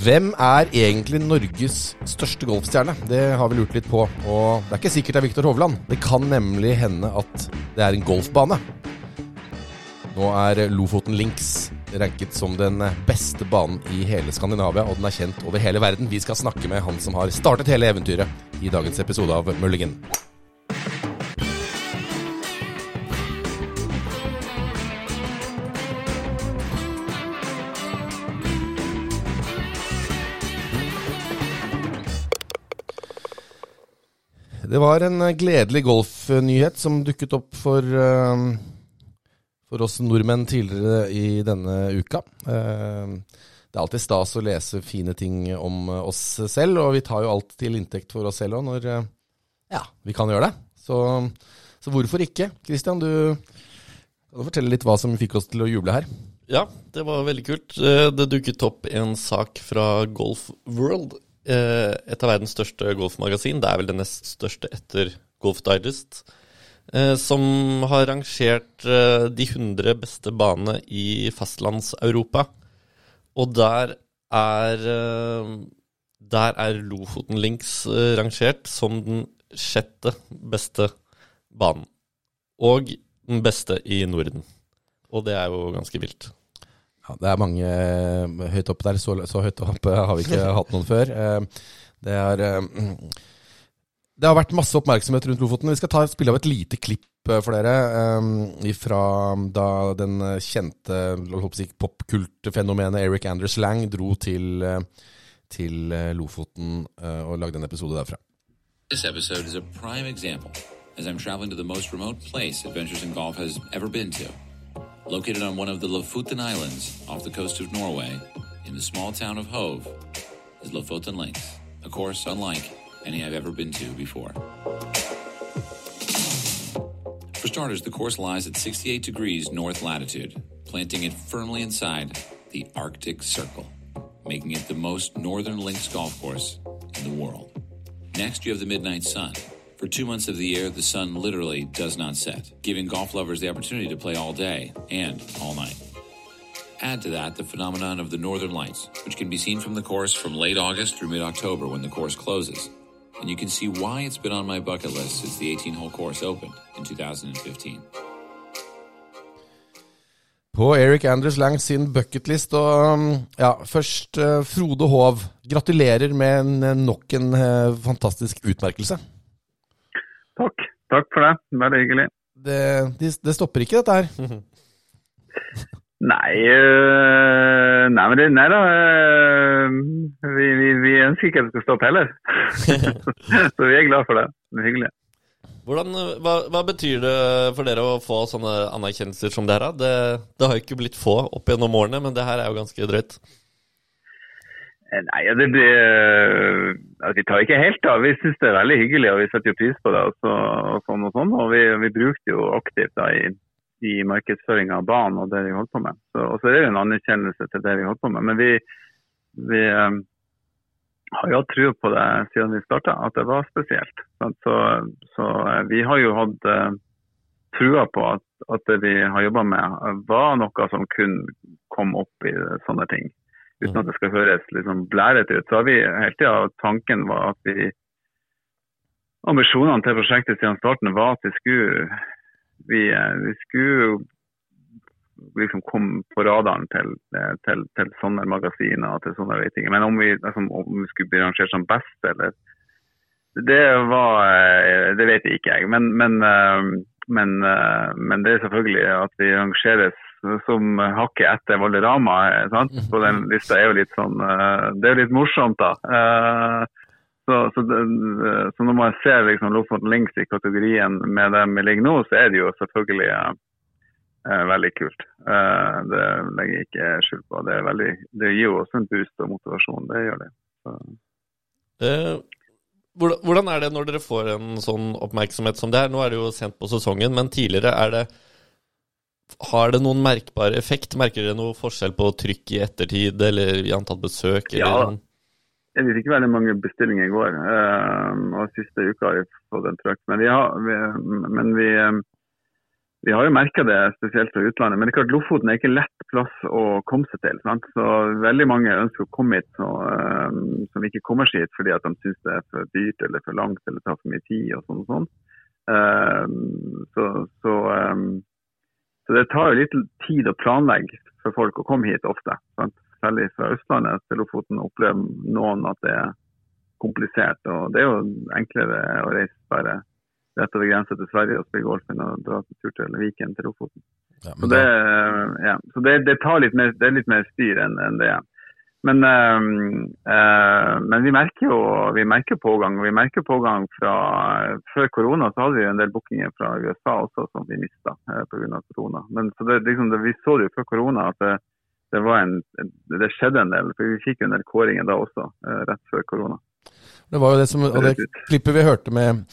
Hvem er egentlig Norges største golfstjerne? Det har vi lurt litt på. Og det er ikke sikkert det er Viktor Hovland. Det kan nemlig hende at det er en golfbane. Nå er Lofoten Links ranket som den beste banen i hele Skandinavia, og den er kjent over hele verden. Vi skal snakke med han som har startet hele eventyret i dagens episode av Mulligan. Det var en eh, gledelig golfnyhet som dukket opp for, uh, for oss nordmenn tidligere i denne uka. Uh, det er alltid stas å lese fine ting om oss selv, og vi tar jo alt til inntekt for oss selv òg når ja, vi kan gjøre det. Så, så hvorfor ikke? Christian, du kan du fortelle litt hva som fikk oss til å juble her? Ja, det var veldig kult. Det dukket opp en sak fra Golf World Eh, et av verdens største golfmagasin. Det er vel det nest største etter Golf Digest. Eh, som har rangert eh, de 100 beste banene i fastlands-Europa. Og der er Der er Lofoten Links rangert som den sjette beste banen. Og den beste i Norden. Og det er jo ganske vilt. Ja, det er mange eh, høyt oppe der. Så, så, høyt oppe har vi ikke hatt noen før. Eh, det, er, eh, det har vært masse oppmerksomhet rundt Lofoten. Vi skal ta, spille av et lite klipp for dere fra da den kjente popkultfenomenet Eric Anders Lang dro til, til Lofoten og lagde en episode derfra. This episode is a prime example as I'm traveling to the most remote place Adventures in Golf has ever been to. Located on one of the Lofoten Islands off the coast of Norway, in the small town of Hove, is Lofoten Links, a course unlike any I've ever been to before. For starters, the course lies at 68 degrees north latitude, planting it firmly inside the Arctic Circle, making it the most northern links golf course in the world. Next, you have the midnight sun, for two months of the year, the sun literally does not set, giving golf lovers the opportunity to play all day and all night. Add to that the phenomenon of the northern lights, which can be seen from the course from late August through mid October when the course closes. And you can see why it's been on my bucket list since the 18 hole course opened in 2015. På Eric Anders Lang sin bucketlist. Og um, ja, først uh, Frode Hov, gratulerer med en, nok en uh, fantastisk utmerkelse. Takk. Takk for det. Veldig hyggelig. Det, det, det stopper ikke, dette her? nei, øh, nei, men det, nei da. Øh, vi, vi, vi, ønsker ikke at det skal stoppe heller. Så vi er glad for det. Det er hyggelig. Hvordan, hva, hva, betyr det for dere å få sånne anerkjennelser som det her? Det, det har jo ikke blitt få opp gjennom årene, men det her er jo ganske drøyt. Eh, nei, det blir altså, Vi tar ikke helt av. Vi syns det er veldig hyggelig og vi setter jo pris på det. Og, og sånn og sånn, og vi, vi bruker det jo aktivt da, i, i markedsføring av banen og det vi holder på med. Så, og så er det jo en anerkjennelse til det vi holder på med. Men vi, vi um, har jo hatt trua på det siden vi starta, at det var spesielt. Så, så vi har jo hatt trua på at, at, det vi har jobba med, var noe som kun kom opp i sånne ting uten at det skal høres liksom blærete ut. Så har vi hele tida tanken var at vi Ambisjonene til prosjektet siden starten var at vi skulle vi, vi skulle liksom komme på radaren til, til, til sånne magasiner og til sånne ting. Men om vi, liksom, om vi skulle bli rangert som best, eller Det var Det vet ikke jeg. Men, men, men, men det er selvfølgelig at vi rangeres som hakket etter Valderama. Sant? På den lista er jo litt sånn eh, Det er jo litt morsomt, da. Eh, så, så, så når man ser liksom Lofoten Links i kategorien med dem vi ligger nå, så er det jo selvfølgelig eh, veldig kult. det legger jeg ikke skjul på. Det, veldig, det, gir jo også en boost og motivasjon. Det gjør det. Eh, hvordan er det når dere får en sånn oppmerksomhet som det her? Nå er det jo sent på sesongen, men tidligere er det har det noen merkbar effekt? Merker dere noe forskjell på trykk i ettertid, eller i antall besøk? Eller? Ja, vi fikk veldig mange bestillinger i går, uh, og siste uka har vi fått en trykk. Men vi, har, vi, men vi, uh, vi har jo merka det spesielt fra utlandet. Men det er klart Lofoten er ikke lett plass å komme seg til. Sant? Så Veldig mange ønsker å komme hit så, um, som ikke kommer seg hit fordi at de syns det er for dyrt eller for langt eller tar for mye tid. og sånn og sånn. Så, så, så, det tar jo litt tid å planlegge for folk å komme hit ofte. Sant? Særlig fra Østlandet til Lofoten opplever noen at det er komplisert. og Det er jo enklere å reise bare rett over grensa til Sverige og spille golf enn å dra på tur til Viken til Lofoten. Ja, så det, ja, så det, det, litt mer, det er litt mer styr enn, enn det. Men, øh, øh, men, vi merker jo vi merker pågang. og vi merker pågang fra Før korona så hadde vi en del bookinger fra USA også som vi mista øh, pga. korona. Men så liksom, Vi så det jo før korona at det, det, en, det, skjedde en del. for Vi fikk jo en del kåringer da også, øh, rett før korona. Det var jo det som, og det klippet vi hørte med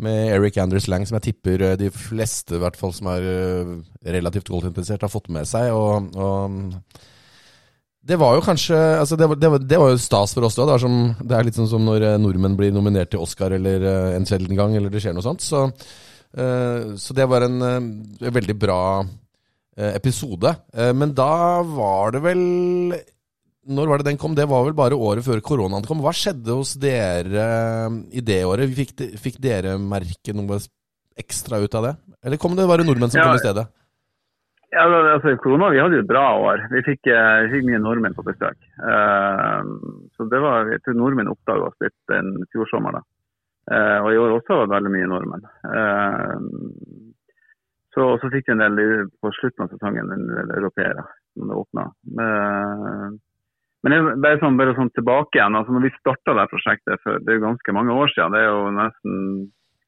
med Eric Anders Lang, som jeg tipper eh, de fleste i hvert fall som er relativt relativt golfinteressert, har fått med seg. og, og det var jo kanskje altså det, var, det, var, det, var, jo stas for oss òg. Det, det, er litt sånn som når eh, nordmenn blir nominert til Oscar eller en sjelden gang, eller det skjer noe sånt. Så, så det var en, veldig bra episode. Men da var det vel når var det den kom? Det var vel bare året før koronaen kom. Hva skjedde hos dere eh, i det året? Fikk, fikk dere merke noe ekstra ut av det? Eller kom det bare nordmenn som kom i stedet? Ja, altså korona, Vi hadde jo et bra år. Vi fikk, vi fikk mye nordmenn på besøk. Uh, så det var, Jeg tror nordmenn oppdaga oss litt den fjorsommeren. Uh, og i år også var det veldig mye nordmenn. Uh, så, så fikk vi en del på slutten av sesongen en del europeere som det åpna. Uh, men er bare sånn, bare sånn tilbake igjen. altså når vi starta det prosjektet for det er jo ganske mange år siden, det er jo nesten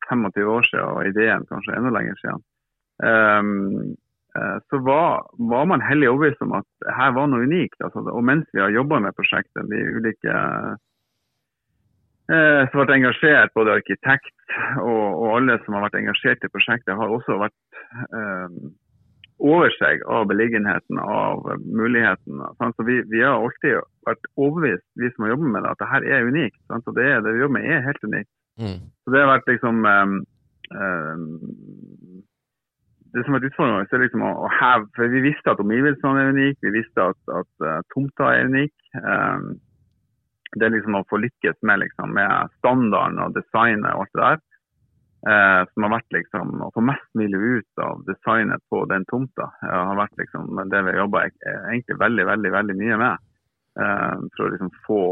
25 år siden, og ideen kanskje enda lenger siden, um, så var, var, man hellig overbevist om at her var noe unikt. Altså, og mens vi har jobba med prosjektet, de ulike eh, som vært engasjert, både arkitekt og, og, alle som har vært engasjert i prosjektet, har også vært eh, over seg av beliggenheten, av mulighetene. Så vi, vi, har alltid vært overbevist, vi som har jobbet med det, at dette er unikt. Sant? Og det, det, vi jobber med er helt unikt. Mm. Så det har vært liksom um, um, Det som har vært er liksom å, å heve For vi visste at omgivelsene er unike, vi visste at, at uh, tomta er unik. Um, det er liksom å få lykkes med, liksom, med standarden og designet og alt det der. Uh, som har vært liksom å få mest mulig ut av designet på den tomta. det har vært liksom det vi har jobba veldig veldig, veldig mye med. Uh, for å liksom få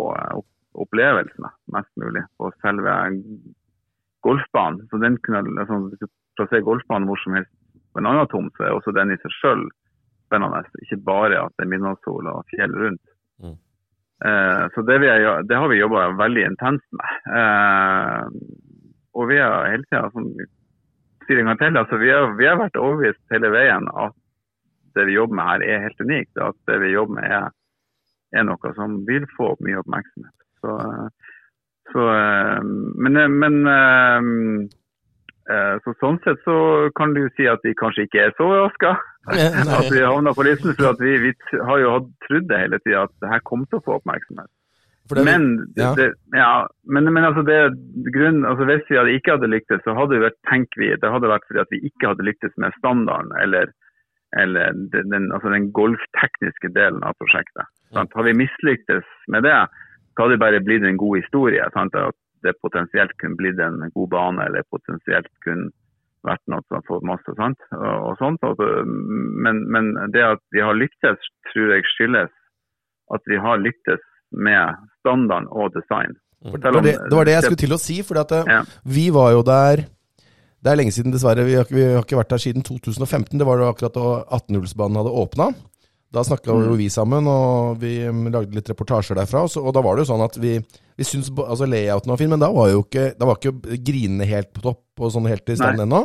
opp, opplevelsene mest mulig på selve golfbanen. Så den kunne, liksom, Hvis du plasserer golfbanen hvor som helst på en annen tomt, så er også den i seg sjøl spennende. Ikke bare at det er midnattssol og fjell rundt. Mm. Eh, så det, vi, det, har vi jobba veldig intenst med. Eh, og vi har hele tida som sier en gang til, altså vi, har, vi har vært overbevist hele veien at det vi jobber med her er helt unikt. At det vi jobber med er, er noe som vil få mye oppmerksomhet. Så, så men, men så sånn sett så kan du si at vi kanskje ikke er så overraska. At vi havna på listen. For vi, vi, har jo trodd det hele tida at det her kom til å få oppmerksomhet. Det, men, ja. Det, ja, men, men altså det, grunn, altså hvis vi hadde ikke hadde lyktes, så hadde det vært, tenk vi, det hadde vært fordi at vi ikke hadde lyktes med standarden eller, eller den, altså den golftekniske delen av prosjektet. Sant? Har vi mislyktes med det, så hadde det bare blitt en god historie. Sant? At det potensielt kunne blitt en god bane, eller potensielt kunne vært noe som fått masse sant? Og, sånt. Men, men det at vi har lyktes, tror jeg skyldes at vi har lyktes med standard og design. Mm. Det var det, det var det, jeg skulle til å si. For ja. vi var jo der Det er lenge siden, dessverre. Vi har, vi har, ikke vært der siden 2015. Det var jo akkurat da 18-hullsbanen hadde åpna. Da snakka mm. vi sammen, og vi lagde litt reportasjer derfra. Og, så, og da var det jo sånn at vi, vi syntes altså layouten var fin, men da var jo ikke, da var ikke grinene helt på topp og sånn helt i stand ennå.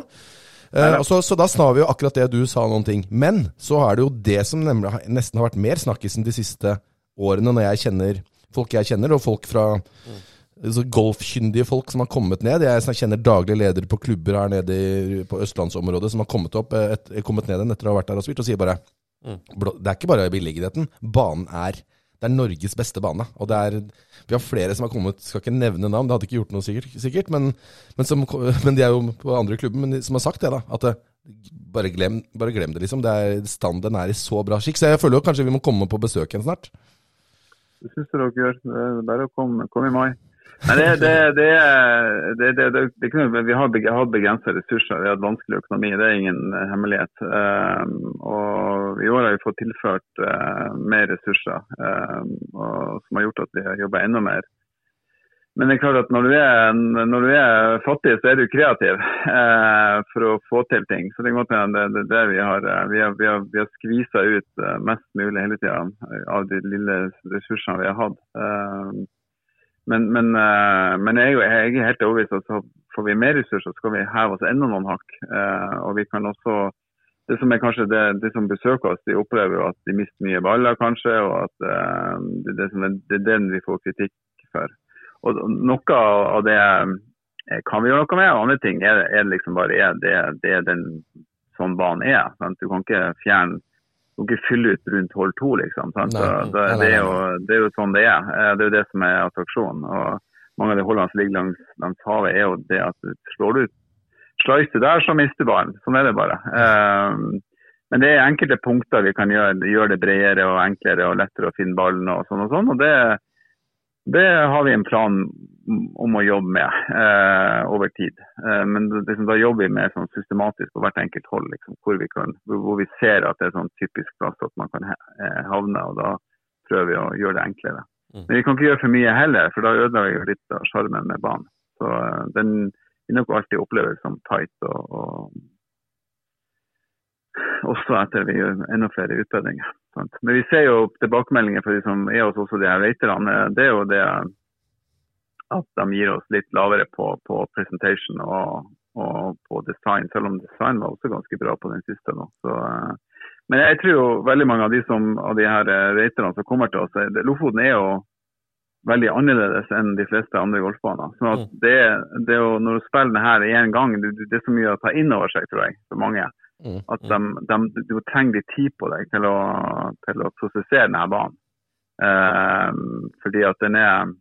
Uh, så, så, da snar vi jo akkurat det du sa noen ting. Men så er det jo det som nemlig nesten har vært mer snakkisen de siste årene, når jeg kjenner folk jeg kjenner, og folk fra mm. golfkyndige folk som har kommet ned. Jeg kjenner daglig ledere på klubber her nede i, på østlandsområdet som har kommet, opp, eh, et, kommet ned etter å ha vært der og spilt, og sier bare Det er ikke bare billigheten. Banen er det er Norges beste bane. Og det er, vi har flere som har kommet, skal ikke nevne navn, det hadde ikke gjort noe sikkert, sikkert men, men, som, men, de er jo på andre klubber, men de, som har sagt det, da. At det, bare glem, bare glem det, liksom. Det er, standen er i så bra skikk. Så jeg føler jo kanskje vi må komme på besøk igjen snart. Det syns jeg dere gjør. Det er bare å komme, komme i mai. Nei, det, det, det, det, det, kunne, Vi har begrensa ressurser, vi har hatt vanskelig økonomi. Det er ingen hemmelighet. Uh, og I år har vi fått tilført uh, mer ressurser, og, som har gjort at vi har jobba enda mer men det er klart at når du er, når du er fattig, så er du kreativ eh, for å få til ting. Så det er godt det, det, vi har. Eh, vi har, vi har, vi har skvisa ut eh, mest mulig hele tida av de lille ressursene vi har hatt. Men, men, eh, men jeg, jeg, er helt overbevist at så får vi mer ressurser, så skal vi heve oss enda noen hakk. Eh, og vi kan også det som er kanskje det, det, som besøker oss, de opplever jo at de mister mye baller, kanskje. Og at det, det, det er den vi får kritikk for. Og Noe av det kan vi gjøre noe med, og andre ting er, er liksom bare er, det, det er den sånn banen er. Sant? Du kan ikke fjerne du kan ikke fylle ut rundt hold to, liksom. Nei, så, det, det, er jo, det, er jo, sånn det er. Eh, det er jo det som er attraksjonen. Og mange av de holdene som ligger langs, langs, havet, er jo det at du slår ut slice der, så mister ballen. Sånn er det bare. Um, men det er enkelte punkter vi kan gjøre, gjøre det bredere og enklere og lettere å finne ballen og sånn og sånn. og det det har vi en plan om å jobbe med eh, over tid. Eh, men liksom, da jobber vi mer sånn systematisk på hvert enkelt hold, liksom, hvor, vi kan, hvor, vi ser at det er sånn typisk plass at man kan eh, havne. og Da prøver vi å gjøre det enklere. Mm. Men vi kan ikke gjøre for mye heller, for da ødelegger vi litt av sjarmen med banen. Så eh, Den vil nok alltid oppleves som tight og, og også etter vi gjør enda flere utbedringer. Men vi ser jo tilbakemeldinger fra de som er hos også de her veiterne. Det er jo det at de gir oss litt lavere på, på presentation og, og, på design, selv om design var også ganske bra på den siste nå. Så, eh, men jeg tror jo veldig mange av de, som, av de her raterne som kommer til oss, Lofoten er jo veldig annerledes enn de fleste andre golfbaner. Så at mm. det, det å, når du spiller den her én gang, det, det, er så mye å ta inn over seg, tror jeg, for mange. Mm, At de, de, du trenger litt tid på deg til å, til å prosessere denne banen. Eh, fordi at den er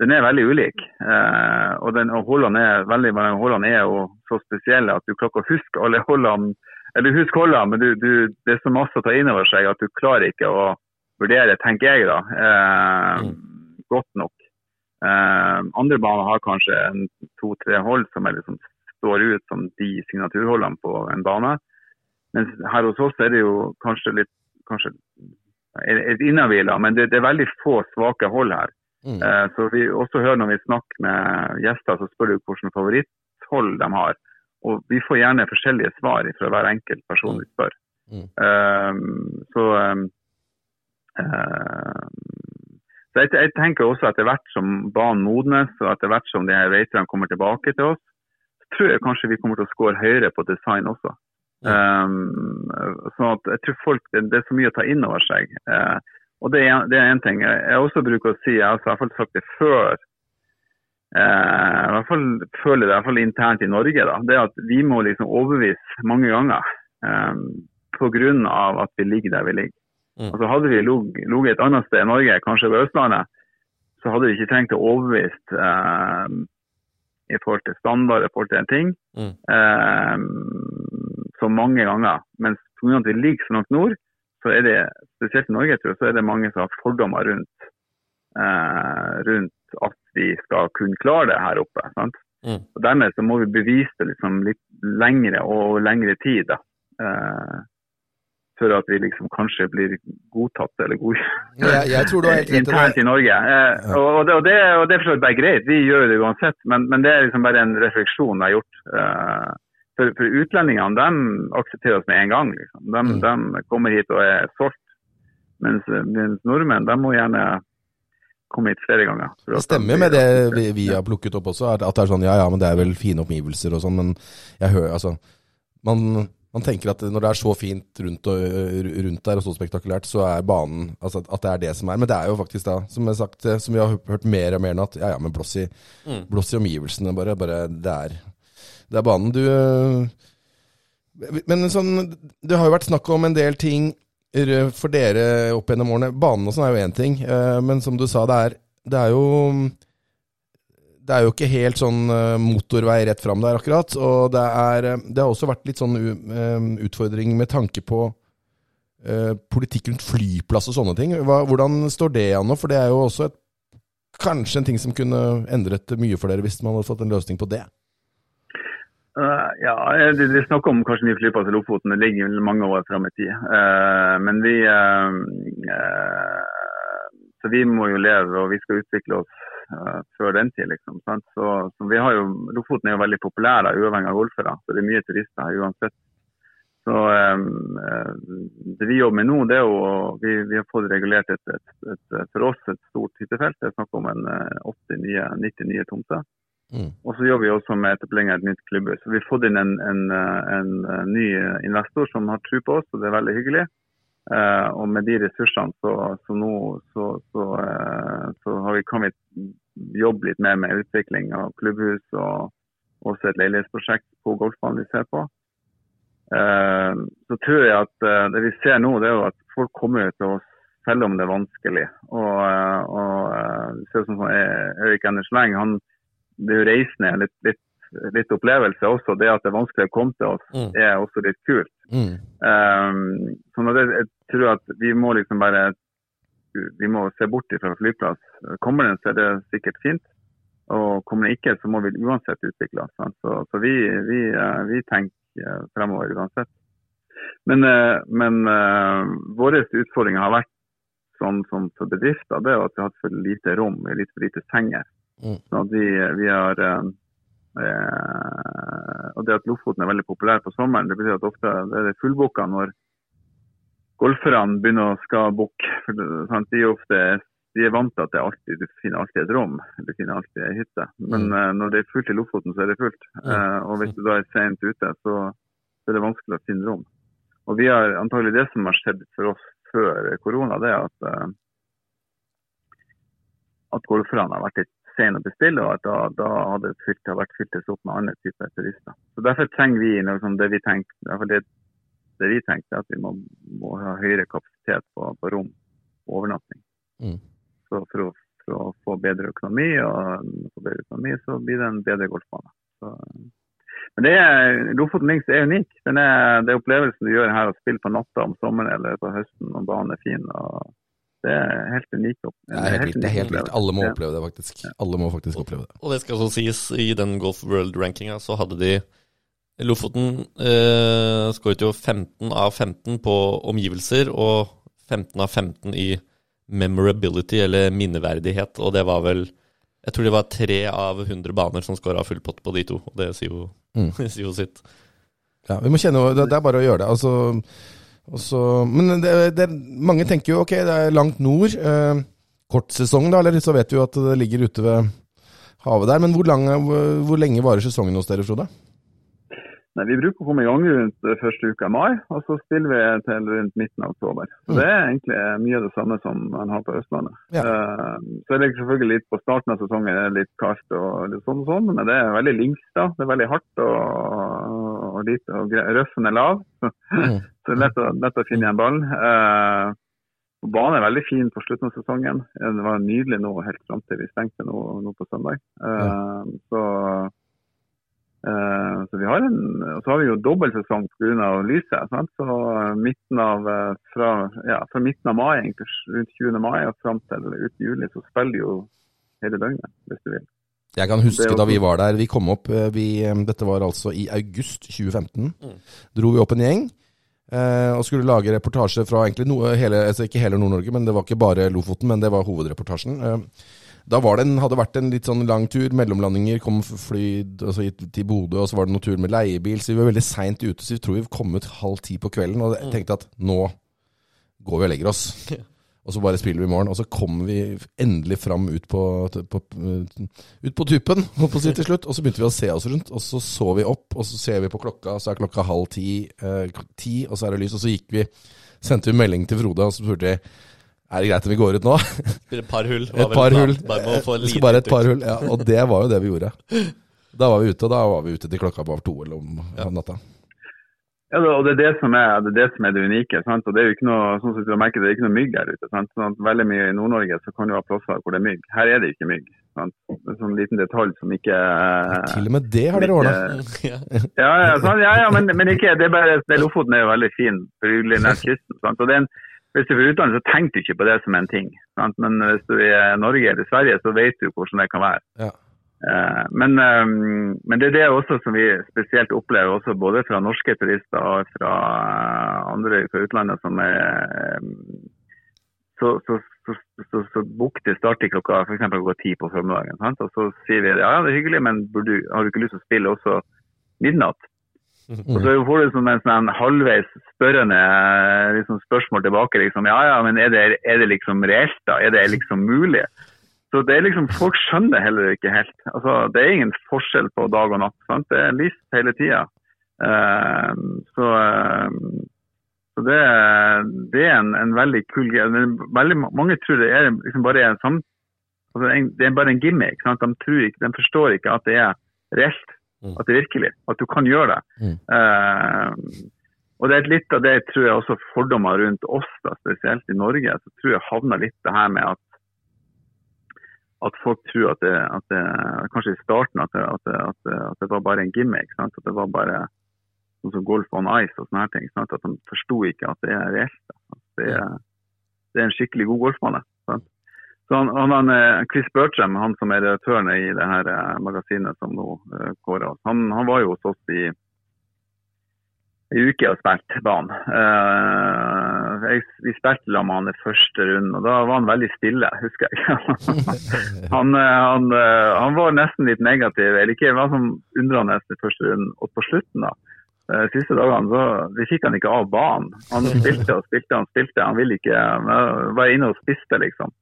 den er veldig ulik. Eh, og, den, og holdene er veldig mange holdene er jo så spesielle at du klarer å huske alle holdene. Eller husk holdene, men du, du, det er så masse å ta inn over seg at du klarer ikke å vurdere, tenker jeg da, eh, mm. godt nok. andre baner har kanskje to-tre hold som er liksom står ut som de signaturholdene på en bane. Mens her hos oss er det jo kanskje litt kanskje et innavila, men det, det, er veldig få svake hold her. Mm. Eh, så vi også hører Når vi snakker med gjester, så spør du hvilket favoritthold de har. Og Vi får gjerne forskjellige svar fra hver enkelt person vi spør. Mm. Um, så uh, så jeg, jeg, tenker også etter hvert som banen modnes, og etter hvert som de her veiterne kommer tilbake til oss, tror jeg kanskje vi kommer til å score høyere på design også. Um, sånn at jeg tror folk, det, det, er så mye å ta inn over seg. Uh, og det er, det er en ting. Jeg også bruker å si, jeg har i hvert fall sagt det før, uh, i hvert fall føler det i hvert fall internt i Norge, da, det at vi må liksom overbevise mange ganger um, pga. at vi ligger der vi ligger. Mm. Altså Hadde vi ligget et annet sted i Norge, kanskje ved Østlandet, så hadde vi ikke trengt å overbevise uh, i forhold til standard, i forhold til en ting, mm. eh, så mange ganger. Mens pga. at vi ligger så langt nord, så er det, spesielt i Norge, tror jeg, så er det mange som har fordommer rundt, eh, rundt at vi skal kunne klare det her oppe. Mm. Og Dermed så må vi bevise det liksom litt lengre og lengre tid. da. Eh, for at vi liksom kanskje blir godtatt eller god rett internt i Norge. Eh, ja. og, det, og, det, og det er for så vidt bare greit, vi gjør det uansett. Men, men, det er liksom bare en refleksjon jeg har gjort. Eh, for, for, utlendingene de aksepterer oss med en gang. Liksom. De, mm. de kommer hit og er solgt. Mens, mens, nordmenn de må gjerne komme hit flere ganger. Det stemmer med det vi, vi, har plukket opp også, at det er sånn ja ja, men det er vel fine omgivelser og sånn, men jeg hører altså man man tenker at når det er så fint rundt, og, rundt der og så spektakulært, så er banen altså At det er det som er. Men det er jo faktisk da, som, sagt, som vi har hørt mer og mer nå, at ja, ja, men blås i, mm. blås i omgivelsene, bare. bare det, er, det er banen. Du Men sånn Det har jo vært snakk om en del ting for dere opp gjennom årene. Banen og sånn er jo én ting, eh, men som du sa, det er, det er jo det er jo ikke helt sånn eh, motorvei rett fram der, akkurat. Og det, er, eh, det har også vært litt sånn eh, utfordring med tanke på politikk rundt flyplass og sånne ting. Hvordan står det an nå? For det er jo også et, kanskje en ting som kunne endret mye for dere hvis man hadde fått en løsning på det. Ja, det, det snakker om kanskje ny flyplass i Lofoten. Det ligger mange år fram i tid. Men vi Så vi må jo leve, og vi skal utvikle oss eh, før den tid, liksom. Sant? Så, så vi har jo, Lofoten er jo veldig populær, da, uavhengig av golfere. Så det er mye turister her uansett. Så um, Det vi jobber med nå, det er jo Vi, vi har fått regulert et, et, et, for oss et stort hyttefelt. Det er snakk om en eh, 80 nye, 90 nye tomter. Mm. Og så jobber vi også med etablering av et nytt klubbhus. Vi har fått inn en, en, en, en ny investor som har tro på oss, og det er veldig hyggelig. Eh, og med de ressursene så, så nå så, så, eh, så har vi, kommet jobbe litt mer med utvikling av klubbhus og også et leilighetsprosjekt på golfbanen vi ser på. Eh, så tror jeg at det vi ser nå, det er jo at folk kommer til oss selv om det er vanskelig. Og, og ser sånn som Erik Anders Leng, han det er jo reisende litt, litt, litt opplevelse også. Det at det er vanskelig å komme til oss, Mm. er også litt kult. Mm. Um, sånn at det, jeg tror at vi må liksom bare vi må se bort fra flyplass. Kommer den, så er det sikkert fint. Og kommer den ikke, så må vi uansett utvikle oss. Så, så vi, vi, eh, vi tenker eh, fremover uansett. Men, eh, men våre utfordringer har vært sånn som for bedrifter, det er at vi har hatt for lite rom, litt for lite senger. Mm. Sånn vi, vi har Og det at Lofoten er veldig populær på sommeren, det betyr at ofte er det fullbooka når golferne begynner å skal sant? De er ofte de er vant til at det alltid, du finner alltid et rom, du finner alltid ei hytte. Men Mm. eh, når det er fullt i Lofoten, så er det fullt. Eh, og hvis du da er sent ute, så, så er det vanskelig å finne rom. Og vi har antagelig det som har skjedd for oss før korona, det er at, eh, at golferne har vært litt sene å bestille, og at da, da hadde det vært fyltes opp med andre typer turister. Så Derfor trenger vi liksom det vi tenker, det, det vi tenkte, at vi må, må ha høyere kapasitet på, på rom og overnatting. Mm. Så for å, for å få bedre økonomi, og få bedre økonomi, så blir det en bedre golfbane. Så, men det er, Lofoten Links er unik. Den er, det er opplevelsen du gjør her, å spille på natta om sommeren eller på høsten når banen er fin. og Det er helt unikt. Det er helt. Det er helt vilt. Alle må oppleve det, faktisk. Alle må faktisk oppleve det. Og det skal også sies, i den Golf World-rankinga så hadde de Lofoten eh, skåret jo 15 av 15 på omgivelser, og 15 av 15 i memorability, eller minneverdighet. Og det var vel Jeg tror det var tre av 100 baner som skåra full pott på de to. Og det sier jo, Mm. sier jo sitt. Ja, vi må kjenne, det, er bare å gjøre det. Altså, også, men det, det, mange tenker jo ok, det er langt nord. Eh, kort sesong, da, eller så vet vi jo at det ligger ute ved havet der. Men hvor, lang, hvor, hvor lenge varer sesongen hos dere, Frode? Nei, Vi bruker å komme i gang rundt eh, første uka i mai, og så spiller vi til rundt midten av oktober. Så Mm. Det er egentlig mye av det samme som man har på Østlandet. Ja. Eh, så er det selvfølgelig litt på starten av sesongen er litt kaldt, og litt sånn og sånn, men det er veldig links da. Det er veldig hardt og, og, lite, og røffen er lav. Mm. Så det er lett å, lett å finne igjen ballen. Eh, banen er veldig fin på slutten av sesongen. Eh, Det var nydelig nå helt fram til vi stengte nå, nå på søndag. Eh, så Eh, Så vi har en, og så har vi jo dobbeltsesong pga. lyset. Sant? Så eh, midten av, eh, fra, ja, fra midten av mai, egentlig rundt 20. mai og fram til ut i juli, så spiller de jo hele døgnet, hvis du vil. Jeg kan huske da vi var der. Vi kom opp vi, Dette var altså i august 2015. Mm. Dro vi opp en gjeng eh, og skulle lage reportasje fra egentlig no, hele, altså ikke hele Nord-Norge, men det var ikke bare Lofoten, men det var hovedreportasjen. Eh, da var det en, hadde vært en litt sånn lang tur, mellomlandinger, kom fly altså, til Bodø, og så var det noen tur med leiebil, så vi var veldig seint ute. Så vi tror vi kom ut halv ti på kvelden, og jeg tenkte at nå går vi og legger oss. Og så bare spiller vi i morgen. Og så kommer vi endelig fram ut på, på, ut på tuppen holdt på å si til slutt. Og så begynte vi å se oss rundt, og så så vi opp, og så ser vi på klokka, så er klokka halv ti, eh, ti og så er det lys. Og så gikk vi, sendte vi melding til Frode, og så spurte vi er det greit om vi går ut nå. Et par hull. Et par hull. Bare Det bare et par hull, ja. Og det var jo det vi gjorde. Da var vi ute, og da var vi ute til klokka var to eller om Ja. natta. Ja, og det er det som er det, er det, som er det unike. Sant? Og det er jo ikke noe sånn som du har merket, det er ikke noe mygg her ute. Sant? Sånn at veldig mye I Nord-Norge så kan du ha plasser hvor det er mygg. Her er det ikke mygg. Sant? er sånn liten detalj som ikke ja, Til og med det har dere ordna. Ja. Ja, ja, sant? ja, ja men, men ikke, det er bare, det Lofoten er jo veldig fin, beryggelig nær kysten. Sant? Og det er en, hvis du er fra utlandet, så tenker du ikke på det som en ting. Sant? Men hvis du er i Norge eller Sverige, så vet du hvordan det kan være. Ja. Eh, men, eh, men det er det også som vi spesielt opplever, både fra norske turister og fra eh, andre fra utlandet, som er eh, så, så, så, så, så bukter starter klokka eksempel klokka ti på formiddagen. Sant? Og så sier vi ja, det er hyggelig, men du- har du ikke lyst til å spille også midnatt? Og så får du en sånn halvveis spørrende eh, liksom spørsmål tilbake. liksom, Ja, ja, men er det, er det liksom reelt, da? Er det liksom mulig? Så det er liksom, Folk skjønner heller ikke helt. Altså, Det er ingen forskjell på dag og natt. sant? Det er lyst hele tida. så uh, så det, det er en, en veldig kul greie. Veldig mange tror det er liksom bare en sam, altså en, det er bare en gimmick. Sant? De, tror ikke, de forstår ikke at det er reelt. Mm. At det virkelig. At du kan gjøre det. Mm. Uh, og det er litt av det tror jeg også fordommer rundt oss, da, spesielt i Norge. Så tror jeg havner litt det her med at at folk tror at det, at det kanskje i starten at det, at det, at det, at det var bare en gimmick. Sant? At det var bare sånn som golf on ice og sånne her ting. Sant? At de forsto ikke at det er reelt. At det, er, det er en skikkelig god golfbane. Sant? Så han, han, eh, Chris Bertram, han som er redaktøren i det her eh, magasinet som nå kårer oss, han, han var jo hos oss i en uke og spilte banen. Uh, jeg, vi spilte sammen med han i første runden, og da var han veldig stille, husker jeg. han, eh, han, eh, han var nesten litt negativ, eller ikke, han var sånn undrende i første runden. Og på slutten, da, de siste dagene, så vi fikk han ikke av banen. Han spilte og spilte og spilte, han ville ikke var inne og spiste, liksom.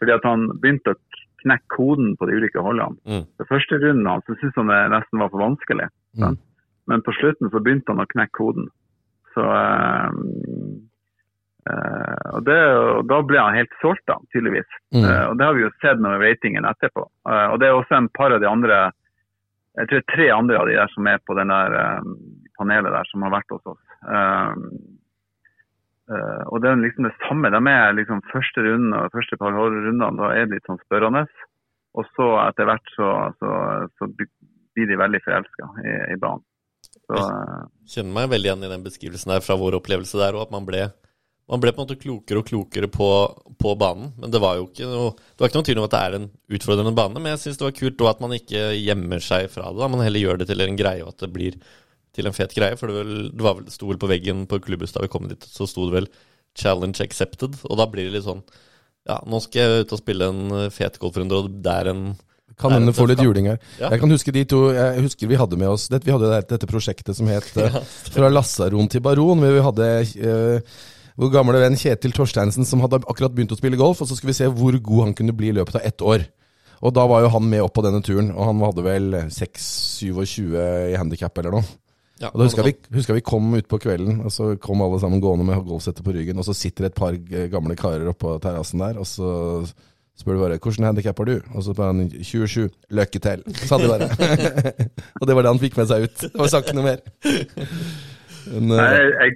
Fordi at han begynte å knekke koden på de ulike holdene. Mm. Den første runden hans så syntes han det nesten var for vanskelig. Mm. Men på slutten så begynte han å knekke koden. Så eh, eh, og, det, og Da ble han helt solgt, da, tydeligvis. Mm. Uh, og Det har vi jo sett med ratingen etterpå. Uh, og Det er også en par av de andre jeg tror tre andre av de der som er på den der um, panelet der, som har vært hos oss. Eh, eh, og det er liksom det samme. De er liksom første runden og første par rundene, da er de litt sånn spørrende. Og så etter hvert så, så, så blir de veldig forelska i, i banen. Så, eh, Kjenner meg veldig igjen i den beskrivelsen der fra vår opplevelse der òg, at man ble, man ble på en måte klokere og klokere på, på banen. Men det var jo ikke noe, det var ikke noen tvil om at det er en utfordrende bane. Men jeg syns det var kult at man ikke gjemmer seg fra det. da, Man heller gjør det til en greie, og at det blir til en fet greie. For det, vel, det var vel, sto vel på veggen på klubbhus da vi kom dit, så sto det vel 'challenge accepted'. Og da blir det litt sånn Ja, nå skal jeg ut og spille en fet golfrunde, og det er en Kan hende få litt juling her. Ja. Jeg kan huske de to Jeg husker vi hadde med oss det, Vi hadde jo dette prosjektet som het ja, 'Fra lasaron til baron'. hvor Vi hadde uh, vår gamle venn Kjetil Torsteinsen som hadde akkurat begynt å spille golf. Og så skulle vi se hvor god han kunne bli i løpet av ett år. Og da var jo han med opp på denne turen. Og han hadde vel 6-27 i handikap eller noe. Ja, Og da husker jeg vi, husker jeg vi kom ut på kvelden, og så kom alle sammen gående med golfsettet på ryggen, og så sitter et par gamle karer oppå terrassen der, og så spør du bare 'Hvordan handikap har du?' Og så spør han 27. 'Lykke til', sa de bare. og det var det han fikk med seg ut. Det var sa ikke noe mer. Men, Nei, eh, jeg,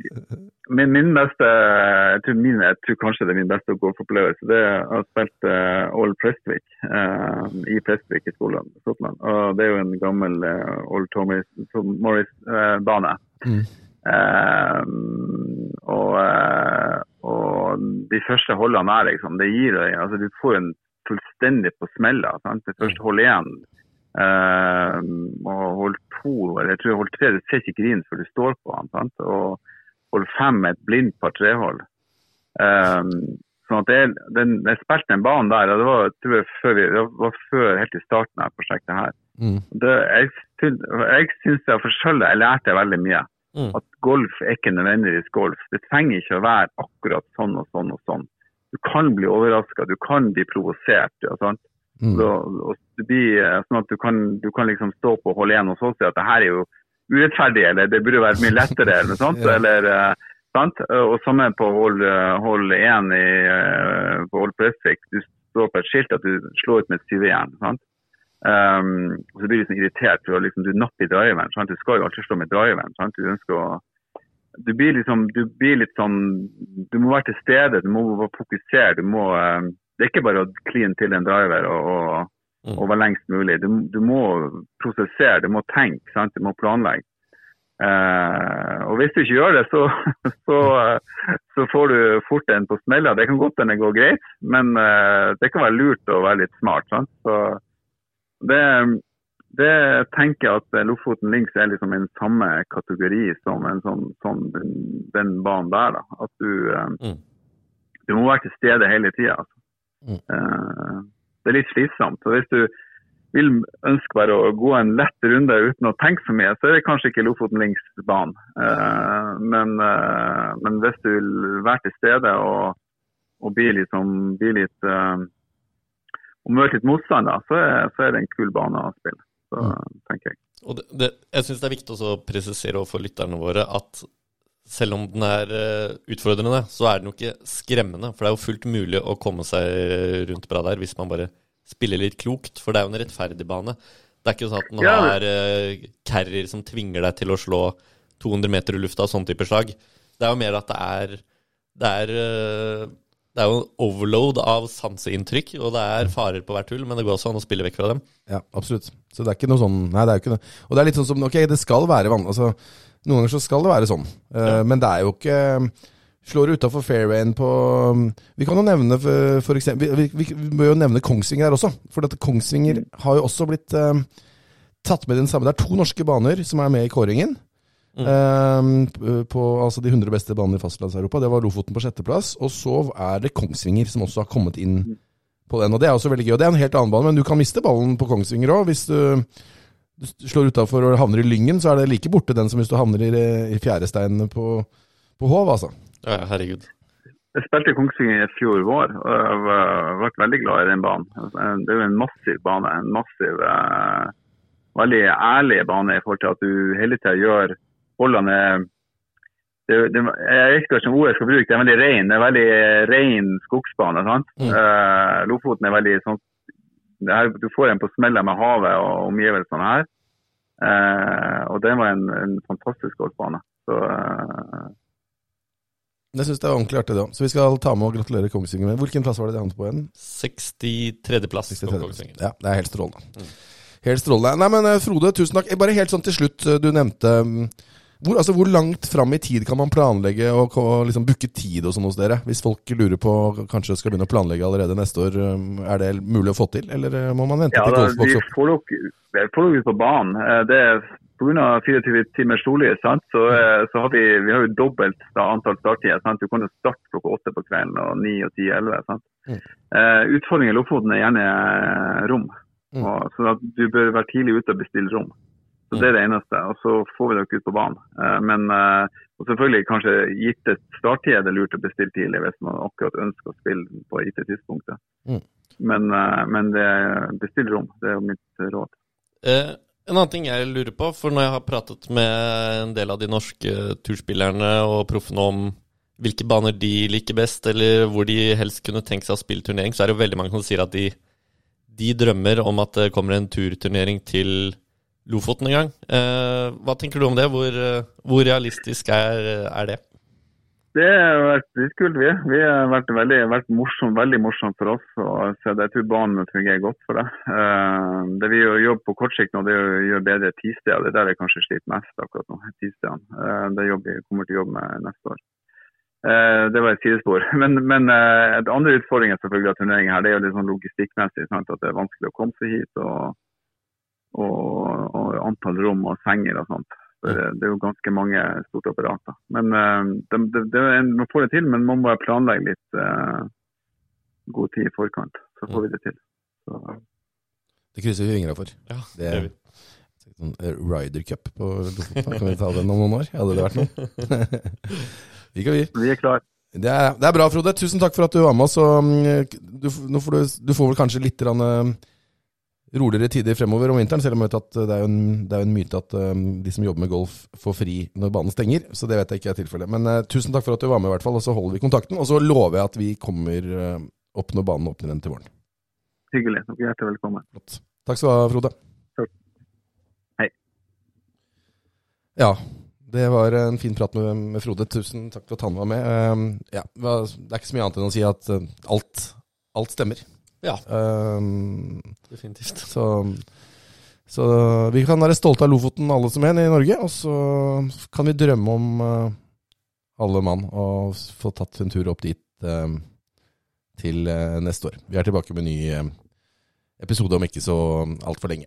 min, min beste jeg tror, min, jeg tror kanskje det er min beste golfopplevelse. Det er å ha spilt uh, Old Prestwick uh, i Prestwick i skolen. Skottland. Og det er jo en gammel uh, Old Thomas, Tom Morris-bane. Mm. og, og de første holdene er liksom, det gir deg altså Du får en fullstendig på smella. Sant? Det første hold igjen. Og hold to, eller jeg tror hold tre, du ser ikke grinen før du står på. Sant? Og hold fem med et blindt par trehold. Um, sånn at det, er- den, jeg spilte den banen der, og det var, tror jeg, før vi, det var før helt i starten av prosjektet her. mm, Det, jeg jeg syns jeg for selv jeg lærte veldig mye. Mm. At golf er ikke nødvendigvis golf. Det trenger ikke å være akkurat sånn og sånn og sånn. Du kan bli overraska, du kan bli provosert. Ja, sant? mm. Så, og det blir eh, sånn at du kan, du kan liksom stå på hold én og så si at det her er jo urettferdig, eller det burde vært mye lettere, eller noe sånt. Eller, eh, sant? Og samme på hold, eh, hold 1 i, eh, på hold Prefix, Du står på et skilt at du slår ut med et syvejern. sant? Um, og så blir du sånn irritert for liksom, du napper i driveren. Sant? Du skal jo alltid slå med driveren. Sant? Du ønsker å du blir, liksom, du blir litt sånn Du må være til stede, du må fokusere. Du må, eh, det er ikke bare å kline til en driver og, og, og være lengst mulig. Du, du må prosessere, du må tenke, sant? du må planlegge. Eh, og hvis du ikke gjør det, så, så, så får du fort en på smella. Det kan godt hende det går greit, men eh, det kan være lurt å være litt smart. Sant? Så det, det tenker jeg at Lofoten Links er liksom en samme kategori som en sånn, sånn den, den, banen der. Da. At du, eh, mm. du må være til stede hele tida. Altså. Mm. Eh, det er litt slitsomt. Så hvis du vil ønske bare å gå en lett runde uten å tenke for mye, så er det kanskje ikke Lofoten Links banen. Uh, men, uh, men, hvis du vil være til stede og, og bli, liksom, bli litt uh, og møte litt motstand, da, så, er, så er, det en kul bane å spille. Så, mm. tenker jeg. Og det, det, jeg syns det er viktig å presisere overfor lytterne våre at selv om den er utfordrende, så er den jo ikke skremmende. For det er jo fullt mulig å komme seg rundt bra der hvis man bare spiller litt klokt, for det er jo en rettferdig bane. Det er ikke sånn at den har uh, carrier som tvinger deg til å slå 200 meter i lufta, og sånn type slag. Det er jo mer at det er Det er, det er jo en overload av sanseinntrykk, og det er farer på hvert hull, men det går også an å spille vekk fra dem. Ja, absolutt. Så det er ikke noe sånn Nei, det er jo ikke det. Og det er litt sånn som Ok, det skal være vann. Altså, noen ganger så skal det være sånn, uh, ja. men det er jo ikke slår utafor fairwayen på um, Vi kan jo nevne for, eksempel, vi, vi, vi, må jo nevne Kongsvinger her også. For dette Kongsvinger har jo også blitt uh, tatt med i den samme. Det er to norske baner som er med i kåringen. Mm. Uh, på altså de 100 beste banene i fastlandseuropa. Det var Lofoten på sjetteplass. Og så er det Kongsvinger som også har kommet inn på den. Og det er også veldig gøy. Og det er en helt annen bane, men du kan miste ballen på Kongsvinger òg. Hvis du, du slår utafor og havner i Lyngen, så er det like borte den som hvis du havner i, i fjæresteinene på, på Hov, altså. Ja, herregud. Jeg spilte Kongsvinger i fjor vår, og jeg ble veldig glad i den banen. Det er jo en massiv bane. En massiv, eh, veldig ærlig bane i forhold til at du hele tida gjør holdene det, det, Jeg vet ikke hvilket ord jeg skal bruke, det er veldig ren. Det er veldig ren skogsbane. sant? Mm. Uh, Lofoten er veldig sånn her, Du får en på smella med havet og omgivelsene her. Eh, og det var en, en fantastisk golfbane. Så eh. jeg syns det var ordentlig artig, det òg. Så vi skal ta med og gratulere Kongsvinger med Hvilken plass var det de havnet på igjen? 63.-plass på Kongsvinger. Ja, det er helt strålende. Mm. Helt strålende. Nei, men eh, Frode, tusen takk. Bare helt sånn til slutt, eh, du nevnte mm, hvor, altså, hvor langt fram i tid kan man planlegge og, og liksom booke tid og sånn hos dere? Hvis folk lurer på kanskje skal begynne å planlegge allerede neste år, mm, er det mulig å få til? Eller eh, må man vente ja, til golfboks opp? Vi får dere ut på banen. Det er Pga. 24 timers sollys, så, eh, så, har vi, vi har jo dobbelt da, antall starttider. Sant? Du kan jo starte klokka åtte på kvelden og ni og ti elleve. Mm. Uh, utfordringen i Lofoten er gjerne eh, rom. Mm. Og, så du bør være tidlig ute og bestille rom. Så Det er det eneste. Og så får vi dere ut på banen. Uh, men uh, og selvfølgelig kanskje gitt et starttid er det lurt å bestille tidlig hvis man akkurat ønsker å spille på gitte tidspunktet. Mm. Men, men det, bestill rom. Det er mitt råd. En annen ting jeg lurer på, for når jeg har pratet med en del av de norske turspillerne og proffene om hvilke baner de liker best, eller hvor de helst kunne tenkt seg å spille turnering, så er det jo veldig mange som sier at de, de drømmer om at det kommer en turturnering til Lofoten en gang. Eh, hva tenker du om det? Hvor, hvor realistisk er, er det? Det har vært dritkult. Vi, vi har vært veldig, vært morsom, veldig morsomt for oss. og Jeg tror banen fungerer godt for det. Uh, det vi jobber på kort sikt nå, det er å gjøre bedre tidssteder. Det er der vi kanskje sliter mest akkurat nå. tidsstedene. Uh, det jobber kommer til å jobbe med neste år. Det var et sidespor. Men, men andre utfordringer selvfølgelig av turneringen her, det er jo litt sånn logistikkmessig. Sant? At det er vanskelig å komme seg hit. og, og, og antall rom og senger og sånt. Det, det er jo ganske mange stort apparater. Men det, det, det, en, Man får det til, men man må bare planlegge litt uh, god tid i forkant. Så får vi det til. Så. Det krysser vi fingra for. Ja, det er vi. Sånn eh, Ryder Cup på Lofoten, kan vi ta den om noen år? Hadde det vært noe? vi kan vi. Vi er klar. Det er, det er, bra, Frode. Tusen takk for at du var med oss. Mm, du, får du, du, får vel kanskje litt rann, roligere tider fremover om vinteren, selv om jeg vet at det er jo en, er en myte at um, de som jobber med golf, får fri når banen stenger. Så det vet jeg ikke er tilfellet. Men uh, tusen takk for at du var med, i hvert fall, og så holder vi kontakten. Og så lover jeg at vi kommer opp når banen åpner igjen til våren. Hyggelig. Er hjertelig velkommen. Godt. Takk skal du ha, Frode. Takk. Hei. Ja, det var en fin prat med, med Frode. Tusen takk for at han var med. Uh, ja, det er ikke så mye annet enn å si at alt, alt stemmer. Ja, Um, definitivt. så, så vi kan være stolte av Lofoten, alle som en i Norge. Og så kan vi drømme om uh, alle mann og få tatt en tur opp dit eh, til uh, neste år. Vi er tilbake med ny eh, episode om ikke så altfor lenge.